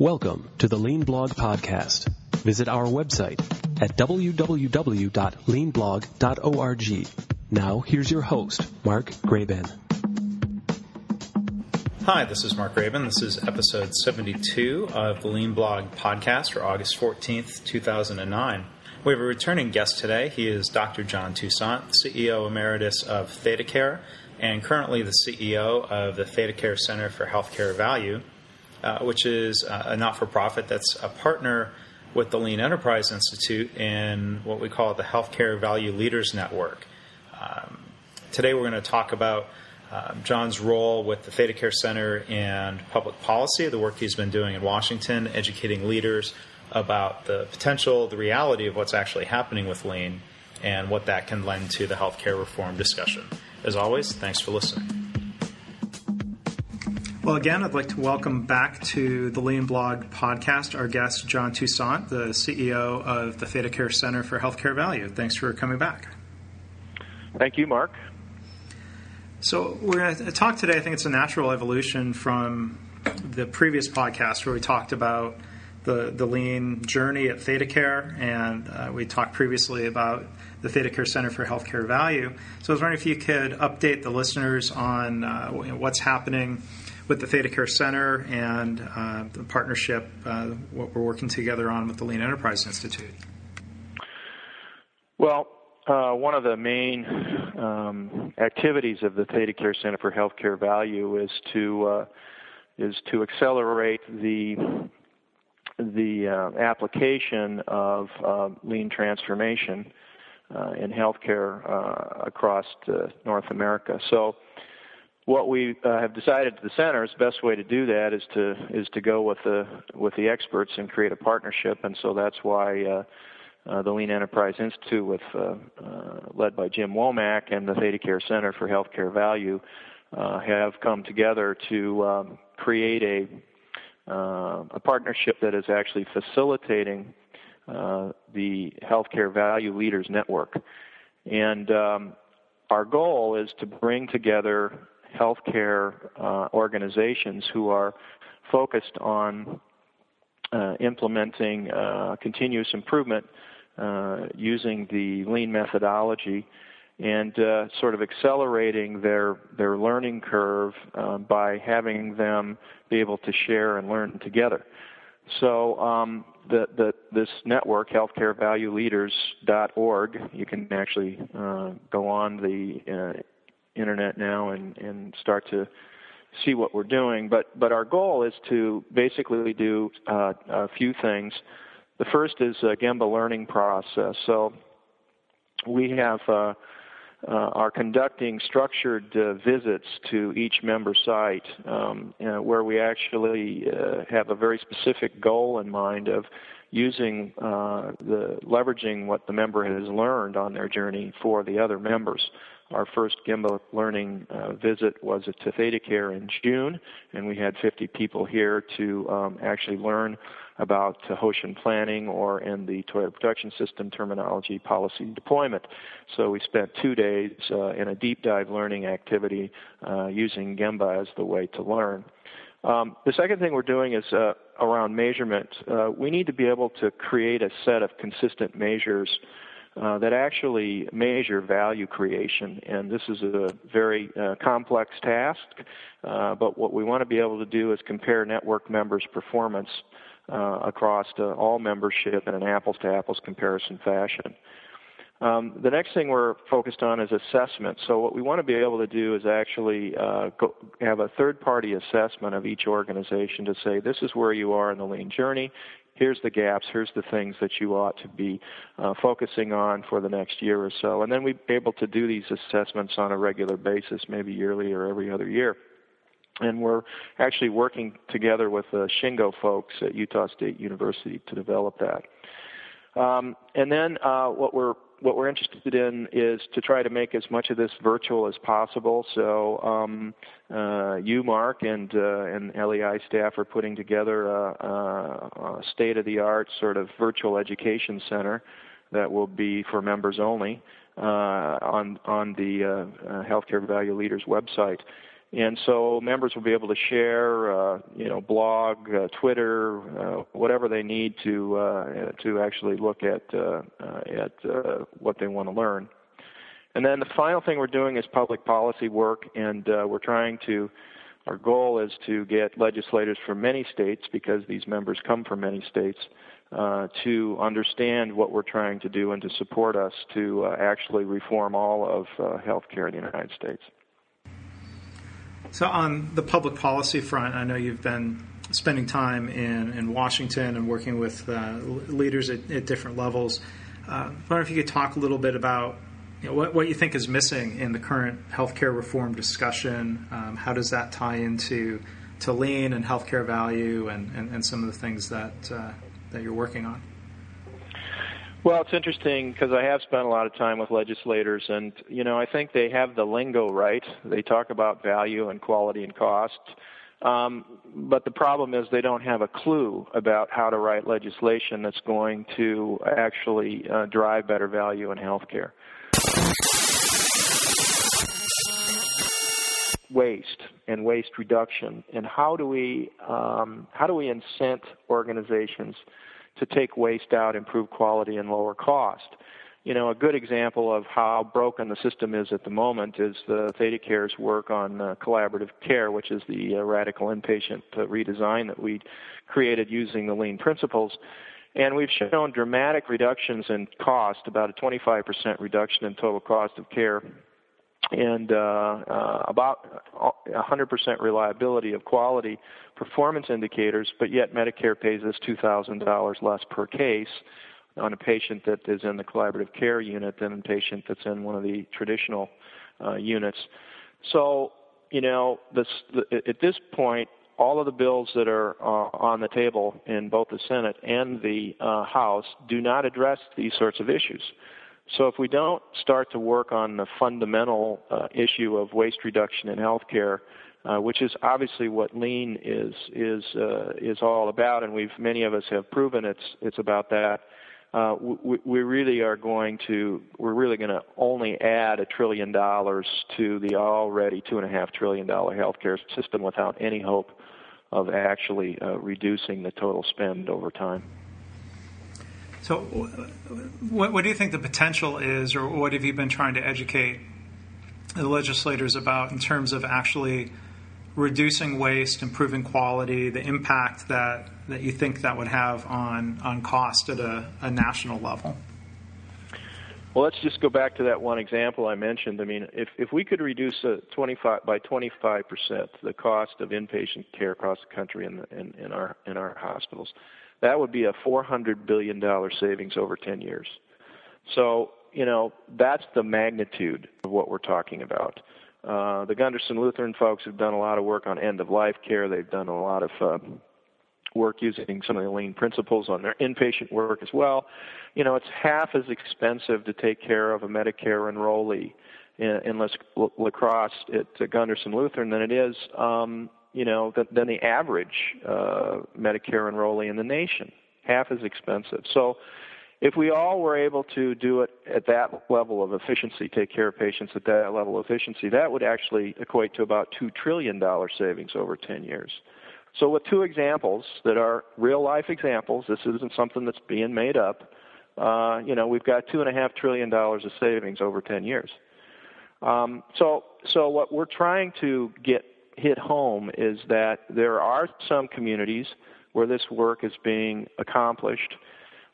Welcome to the Lean Blog Podcast. Visit our website at www.leanblog.org. Now, here's your host, Mark Graban. Hi, this is Mark Graban. This is episode 72 of the Lean Blog Podcast for August 14th, 2009. We have a returning guest today. He is Dr. John Toussaint, CEO Emeritus of ThedaCare and currently the CEO of the ThedaCare Center for Healthcare Value uh, which is uh, a not for profit that's a partner with the Lean Enterprise Institute in what we call the Healthcare Value Leaders Network. Um, today we're going to talk about um, John's role with the ThedaCare Center and public policy, the work he's been doing in Washington, educating leaders about the potential, the reality of what's actually happening with Lean, and what that can lend to the healthcare reform discussion. As always, thanks for listening. Well, again, I'd like to welcome back to the Lean Blog podcast our guest, John Toussaint, the CEO of the ThedaCare Center for Healthcare Value. Thanks for coming back. Thank you, Mark. So, we're going to talk today. I think it's a natural evolution from the previous podcast where we talked about the, the lean journey at ThedaCare, and uh, we talked previously about the ThedaCare Center for Healthcare Value. So, I was wondering if you could update the listeners on uh, what's happening with the ThedaCare Center and uh, the partnership, uh, what we're working together on with the Lean Enterprise Institute? Well, uh, one of the main um, activities of the ThedaCare Center for Healthcare Value is to uh, is to accelerate the the uh, application of uh, lean transformation in healthcare across North America. So what we uh, have decided at the center is the best way to do that is to is to go with the with the experts and create a partnership, and so that's why uh, uh, the Lean Enterprise Institute, with uh, uh, led by Jim Womack and the ThedaCare Center for Healthcare Value, uh, have come together to um, create a a partnership that is actually facilitating the Healthcare Value Leaders Network, and um, our goal is to bring together healthcare uh, organizations who are focused on uh, implementing uh, continuous improvement uh, using the lean methodology and uh, sort of accelerating their their learning curve uh, by having them be able to share and learn together. So um, the, the, this network, healthcarevalueleaders.org, you can actually uh, go on the internet now and, and start to see what we're doing. But but our goal is to basically do uh, a few things. The first is a Gemba learning process. So we have uh, uh, are conducting structured uh, visits to each member site um, uh, where we actually uh, have a very specific goal in mind of using the leveraging what the member has learned on their journey for the other members. Our first Gemba learning uh, visit was at ThedaCare in June, and we had 50 people here to um, actually learn about uh, Hoshin planning, or in the Toyota production system terminology, policy deployment. So we spent two days uh, in a deep dive learning activity uh, using Gemba as the way to learn. Um, the second thing we're doing is uh, around measurement. Uh, we need to be able to create a set of consistent measures uh, that actually measure value creation. And this is a very uh, complex task, uh, but what we want to be able to do is compare network members' performance uh, across all membership in an apples to apples comparison fashion. Um, the next thing we're focused on is assessment. So what we want to be able to do is actually uh, go, have a third-party assessment of each organization to say this is where you are in the lean journey. Here's the gaps. Here's the things that you ought to be uh, focusing on for the next year or so. And then we'd be able to do these assessments on a regular basis, maybe yearly or every other year and we're actually working together with the Shingo folks at Utah State University to develop that. Um, and then uh, what we're what we're interested in is to try to make as much of this virtual as possible. So um, uh, you, Mark, and uh, and LEI staff are putting together a, a state-of-the-art sort of virtual education center that will be for members only uh, on on the uh, uh, Healthcare Value Leaders website. And so members will be able to share, uh, you know, blog, uh, Twitter, uh, whatever they need to uh, to actually look at uh, uh, at what they want to learn. And then the final thing we're doing is public policy work, and we're trying to. Our goal is to get legislators from many states, because these members come from many states, to understand what we're trying to do and to support us to actually reform all of healthcare in the United States. So, on the public policy front, I know you've been spending time in, in Washington and working with uh, leaders at, at, different levels. Uh, I wonder if you could talk a little bit about you know, what, what you think is missing in the current healthcare reform discussion. Um, how does that tie into to lean and healthcare value and, and, and some of the things that uh, that you're working on? Well, it's interesting because I have spent a lot of time with legislators, and you know, I think they have the lingo right. They talk about value and quality and cost, um, but the problem is they don't have a clue about how to write legislation that's going to actually uh, drive better value in healthcare. Waste and waste reduction, and how do we um, how do we incent organizations? To take waste out, improve quality, and lower cost. You know, a good example of how broken the system is at the moment is the ThedaCare's work on uh, collaborative care, which is the uh, radical inpatient uh, redesign that we created using the lean principles. And we've shown dramatic reductions in cost, about a 25% reduction in total cost of care and uh, uh, about 100% reliability of quality performance indicators, but yet Medicare pays us $2,000 less per case on a patient that is in the collaborative care unit than a patient that's in one of the traditional uh, units. So, you know, this, the, at this point, all of the bills that are uh, on the table in both the Senate and the uh, House do not address these sorts of issues. So if we don't start to work on the fundamental uh, issue of waste reduction in healthcare, uh, which is obviously what lean is is uh, is all about, and we've many of us have proven it's it's about that. Uh, we, we really are going to we're really going to only add a trillion dollars to the already two and a half trillion dollar healthcare system without any hope of actually uh, reducing the total spend over time. So, what, what, do you think the potential is, or what have you been trying to educate the legislators about in terms of actually reducing waste, improving quality, the impact that, that you think that would have on, on cost at a, a national level? Well, let's just go back to that one example I mentioned. I mean, if, if we could reduce uh, 25, by 25% the cost of inpatient care across the country in, the, in, in, our, in our hospitals, that would be a $400 billion savings over 10 years. So, you know, that's the magnitude of what we're talking about. Uh, the Gundersen Lutheran folks have done a lot of work on end of life care. They've done a lot of uh, work using some of the lean principles on their inpatient work as well. You know, it's half as expensive to take care of a Medicare enrollee in, in La Crosse at Gundersen Lutheran than it is um, you know, than, than the average uh, Medicare enrollee in the nation. Half as expensive. So, if we all were able to do it at that level of efficiency, take care of patients at that level of efficiency, that would actually equate to about two trillion dollar savings over 10 years. So, with two examples that are real life examples, this isn't something that's being made up. Uh, you know, we've got two and a half trillion dollars of savings over 10 years. Um, so, so what we're trying to get hit home is that there are some communities where this work is being accomplished.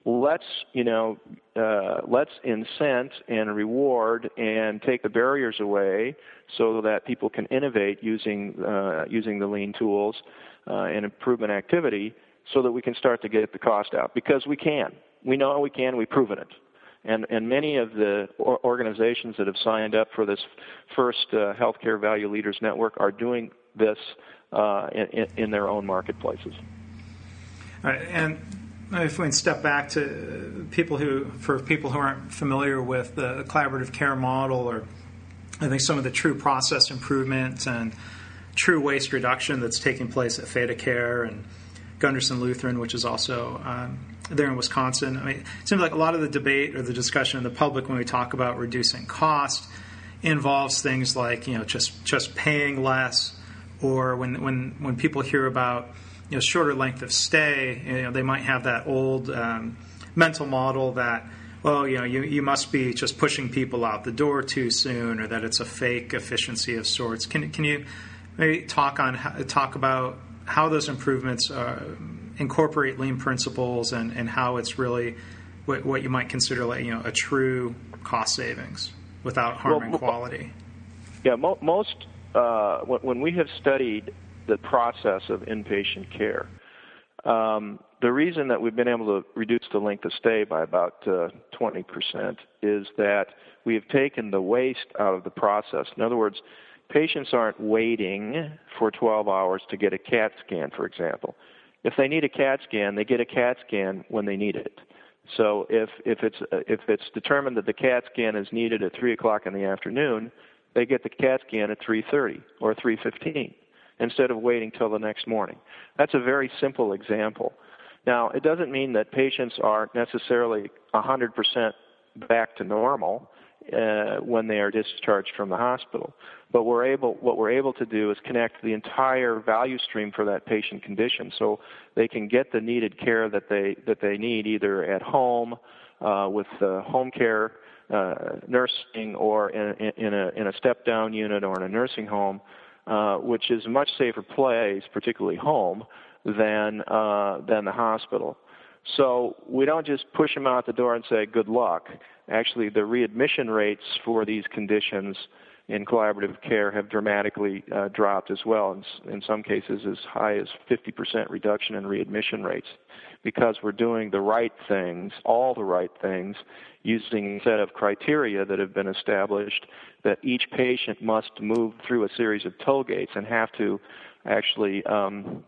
Let's, you know, uh, let's incent and reward and take the barriers away so that people can innovate using uh, using the lean tools uh, and improvement activity, so that we can start to get the cost out because we can. We know we can. We've proven it and and many of the organizations that have signed up for this first uh, healthcare value leaders network are doing this uh, in, in, their own marketplaces. All right, and if we step back to people who, for people who aren't familiar with the collaborative care model, or I think some of the true process improvements and true waste reduction that's taking place at ThedaCare and Gundersen Lutheran, which is also um, there in Wisconsin. I mean, it seems like a lot of the debate or the discussion in the public when we talk about reducing cost involves things like you know just just paying less, or when when when people hear about you know shorter length of stay, you know they might have that old um, mental model that well you know you, you must be just pushing people out the door too soon, or that it's a fake efficiency of sorts. Can can you maybe talk on talk about how those improvements uh, incorporate lean principles and, and how it's really what, what you might consider like you know a true cost savings without harming well, quality. Yeah, mo- most uh, when we have studied the process of inpatient care, um, the reason that we've been able to reduce the length of stay by about uh, 20% is that we have taken the waste out of the process. In other words, patients aren't waiting for 12 hours to get a CAT scan, for example. If they need a CAT scan, they get a CAT scan when they need it. So if if it's if it's determined that the CAT scan is needed at three o'clock in the afternoon, they get the CAT scan at 3:30 or 3:15 instead of waiting till the next morning. That's a very simple example. Now, it doesn't mean that patients are necessarily 100% back to normal uh, when they are discharged from the hospital. But we're able, what we're able to do is connect the entire value stream for that patient condition, so they can get the needed care that they that they need either at home uh, with uh, home care uh, nursing or in, in, a in a step down unit or in a nursing home, uh, which is a much safer place, particularly home, than uh, than the hospital. So we don't just push them out the door and say good luck. Actually, the readmission rates for these conditions in collaborative care have dramatically uh, dropped as well, in, in some cases as high as 50% reduction in readmission rates, because we're doing the right things, all the right things, using a set of criteria that have been established that each patient must move through a series of toll gates and have to actually um,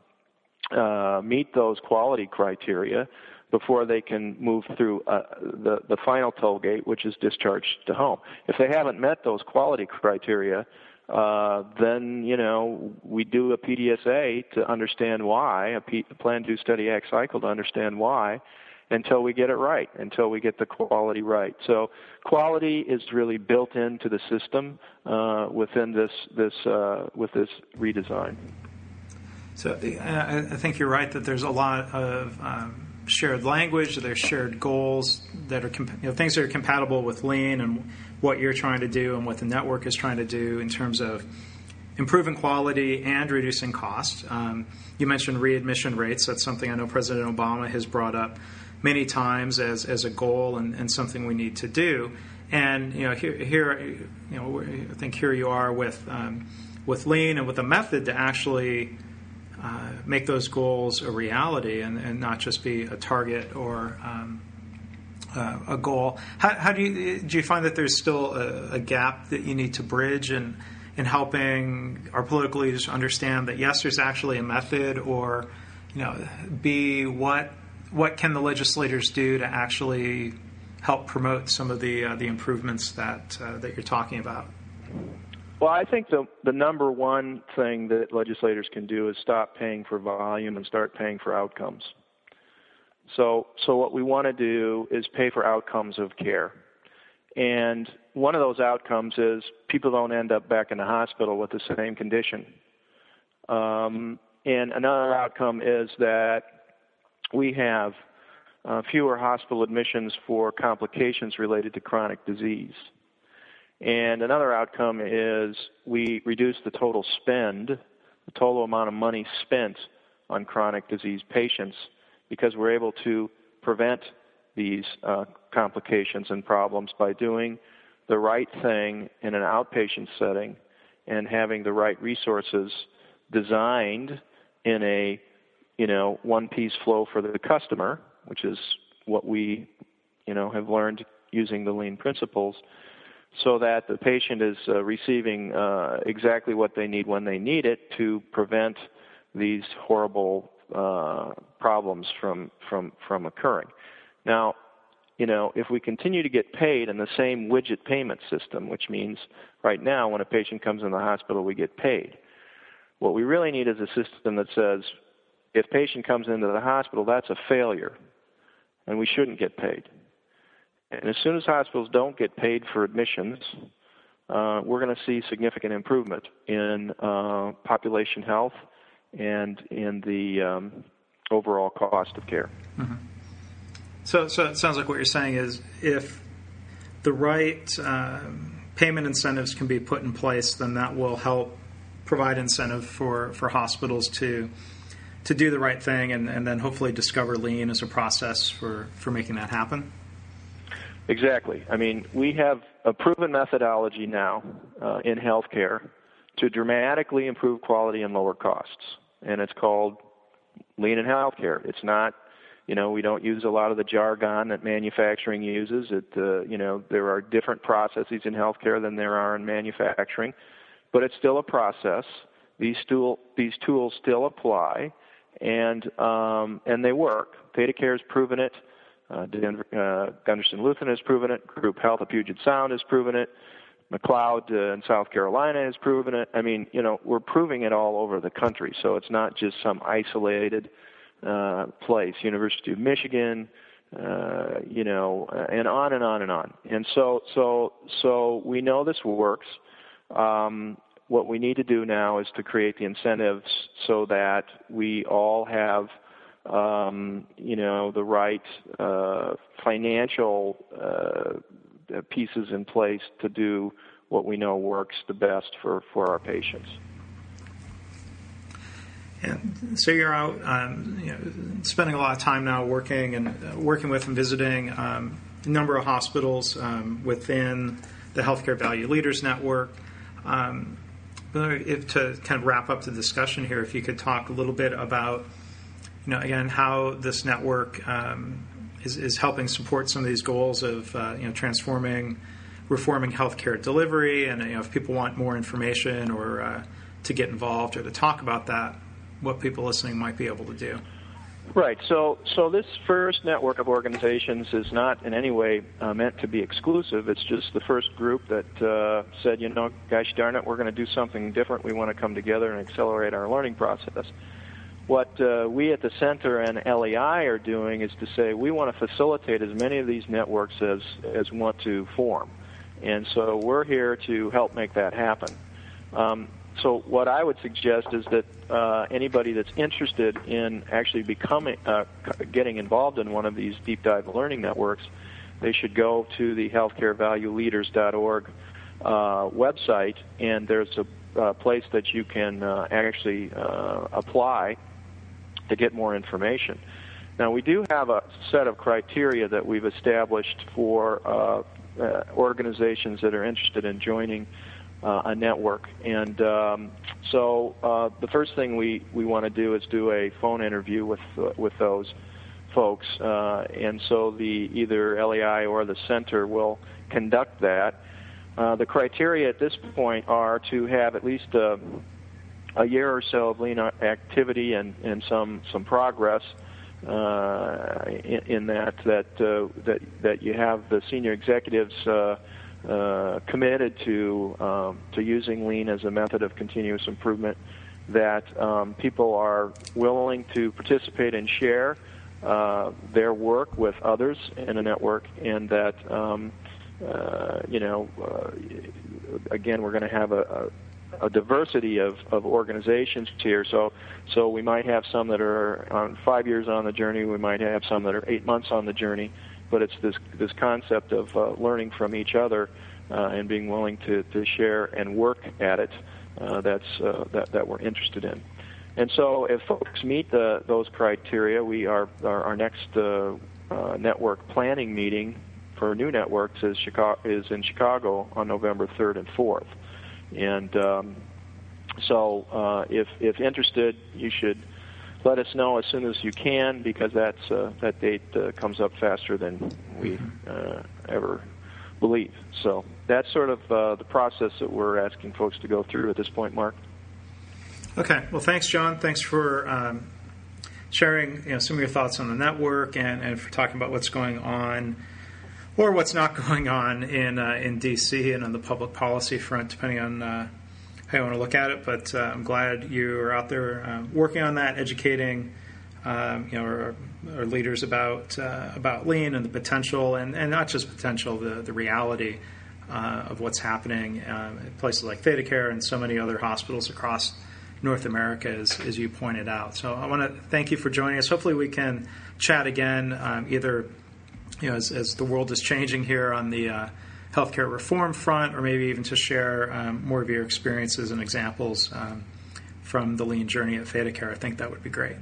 uh, meet those quality criteria before they can move through uh, the the final toll gate, which is discharged to home. If they haven't met those quality criteria, uh, then you know we do a PDSA to understand why, a, plan to study act cycle to understand why, until we get it right, until we get the quality right. So quality is really built into the system uh, within this this uh, with this redesign. So I think you're right that there's a lot of um, shared language, there's shared goals that are you know, things that are compatible with Lean and what you're trying to do and what the network is trying to do in terms of improving quality and reducing cost. Um, you mentioned readmission rates. That's something I know President Obama has brought up many times as, as a goal and, and something we need to do. And you know, here, here you know, I think here you are with um, with Lean and with a method to actually uh, make those goals a reality and, and, not just be a target or um, uh, a goal. How, how, do you do you find that there's still a, a, gap that you need to bridge in in helping our political leaders understand that yes, there's actually a method, or you know, b what what can the legislators do to actually help promote some of the uh, the improvements that uh, that you're talking about? Well, I think the the number one thing that legislators can do is stop paying for volume and start paying for outcomes. So, so what we want to do is pay for outcomes of care. And one of those outcomes is people don't end up back in the hospital with the same condition. Um, and another outcome is that we have uh, fewer hospital admissions for complications related to chronic disease. And another outcome is we reduce the total spend, the total amount of money spent on chronic disease patients because we're able to prevent these uh, complications and problems by doing the right thing in an outpatient setting and having the right resources designed in a you know one piece flow for the customer which is what we you know have learned using the lean principles so that the patient is uh, receiving uh, exactly what they need when they need it to prevent these horrible uh, problems from from from occurring. Now, you know, if we continue to get paid in the same widget payment system, which means right now when a patient comes in the hospital we get paid, what we really need is a system that says if patient comes into the hospital that's a failure and we shouldn't get paid. And as soon as hospitals don't get paid for admissions, uh, we're going to see significant improvement in uh, population health and in the um, overall cost of care. Mm-hmm. So, so it sounds like what you're saying is if the right um, payment incentives can be put in place, then that will help provide incentive for, for hospitals to to do the right thing and, and then hopefully discover lean as a process for, for making that happen. Exactly. I mean, we have a proven methodology now uh, in healthcare to dramatically improve quality and lower costs, and it's called lean in healthcare. It's not you know, we don't use a lot of the jargon that manufacturing uses. It, uh, you know, there are different processes in healthcare than there are in manufacturing, but it's still a process. These tool these tools still apply, and um, and they work. ThedaCare has proven it. Uh, Denver, uh, Gundersen Lutheran has proven it. Group Health of Puget Sound has proven it. McLeod uh, in South Carolina has proven it. I mean, you know, we're proving it all over the country. So it's not just some isolated uh, place, University of Michigan, uh, you know, and on and on and on. And so, so, so we know this works. Um, what we need to do now is to create the incentives so that we all have, um, you know, the right uh, financial uh, pieces in place to do what we know works the best for, for our patients. And so you're out, um, you know, spending a lot of time now working and uh, working with and visiting um, a number of hospitals um, within the Healthcare Value Leaders Network. Um, if to kind of wrap up the discussion here, if you could talk a little bit about, you know, again how this network um, is, is, helping support some of these goals of, uh, you know, transforming, reforming healthcare delivery, and you know, if people want more information or uh, to get involved or to talk about that, what people listening might be able to do. Right. So, so this first network of organizations is not in any way uh, meant to be exclusive. It's just the first group that uh, said, you know, gosh darn it, we're going to do something different. We want to come together and accelerate our learning process. What uh, we at the center and LEI are doing is to say we want to facilitate as many of these networks as as want to form, and so we're here to help make that happen. Um, so what I would suggest is that uh, anybody that's interested in actually becoming, uh, getting involved in one of these deep dive learning networks, they should go to the healthcarevalueleaders.org uh, website, and there's a uh, place that you can uh, actually uh, apply to get more information. Now, we do have a set of criteria that we've established for organizations that are interested in joining uh, a network. And um, so uh, the first thing we, we want to do is do a phone interview with uh, with those folks. Uh, and so the either LEI or the center will conduct that. Uh, the criteria at this point are to have at least a, a year or so of lean activity and, and some some progress. Uh, in, in, that that uh, that that you have the senior executives uh, uh, committed to um, to using lean as a method of continuous improvement. That um, people are willing to participate and share uh, their work with others in a network, and that um, uh, you know, again, we're going to have a, a, a diversity of, of organizations here. So, so we might have some that are on five years on the journey. We might have some that are eight months on the journey but it's this this concept of uh, learning from each other uh, and being willing to, to share and work at it uh, that's uh, that that we're interested in. And so, if folks meet the, those criteria, we are our, our next uh, uh, network planning meeting for new networks is Chicago is in Chicago on November 3rd and 4th. And um, so, uh, if if interested, you should let us know as soon as you can because that's uh, that date uh, comes up faster than we uh, ever believe. So that's sort of uh, the process that we're asking folks to go through at this point, Mark. Okay. Well, thanks, John. Thanks for um, sharing you know, some of your thoughts on the network and, and for talking about what's going on or what's not going on in uh, in DC and on the public policy front, depending on uh, how you want to look at it. But uh, I'm glad you are out there uh, working on that, educating um, you know our, our leaders about uh, about lean and the potential, and, and not just potential, the the reality uh, of what's happening um, at places like ThedaCare and so many other hospitals across North America, as, as you pointed out. So I want to thank you for joining us. Hopefully, we can chat again, um, either you know, as, as, the world is changing here on the uh, healthcare reform front, or maybe even to share um, more of your experiences and examples um, from the lean journey at ThedaCare. I think that would be great.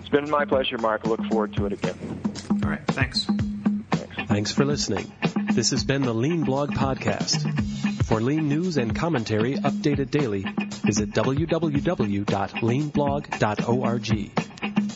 It's been my pleasure, Mark. I look forward to it again. All right. Thanks. Thanks, thanks for listening. This has been the Lean Blog Podcast. For lean news and commentary updated daily, visit www.leanblog.org.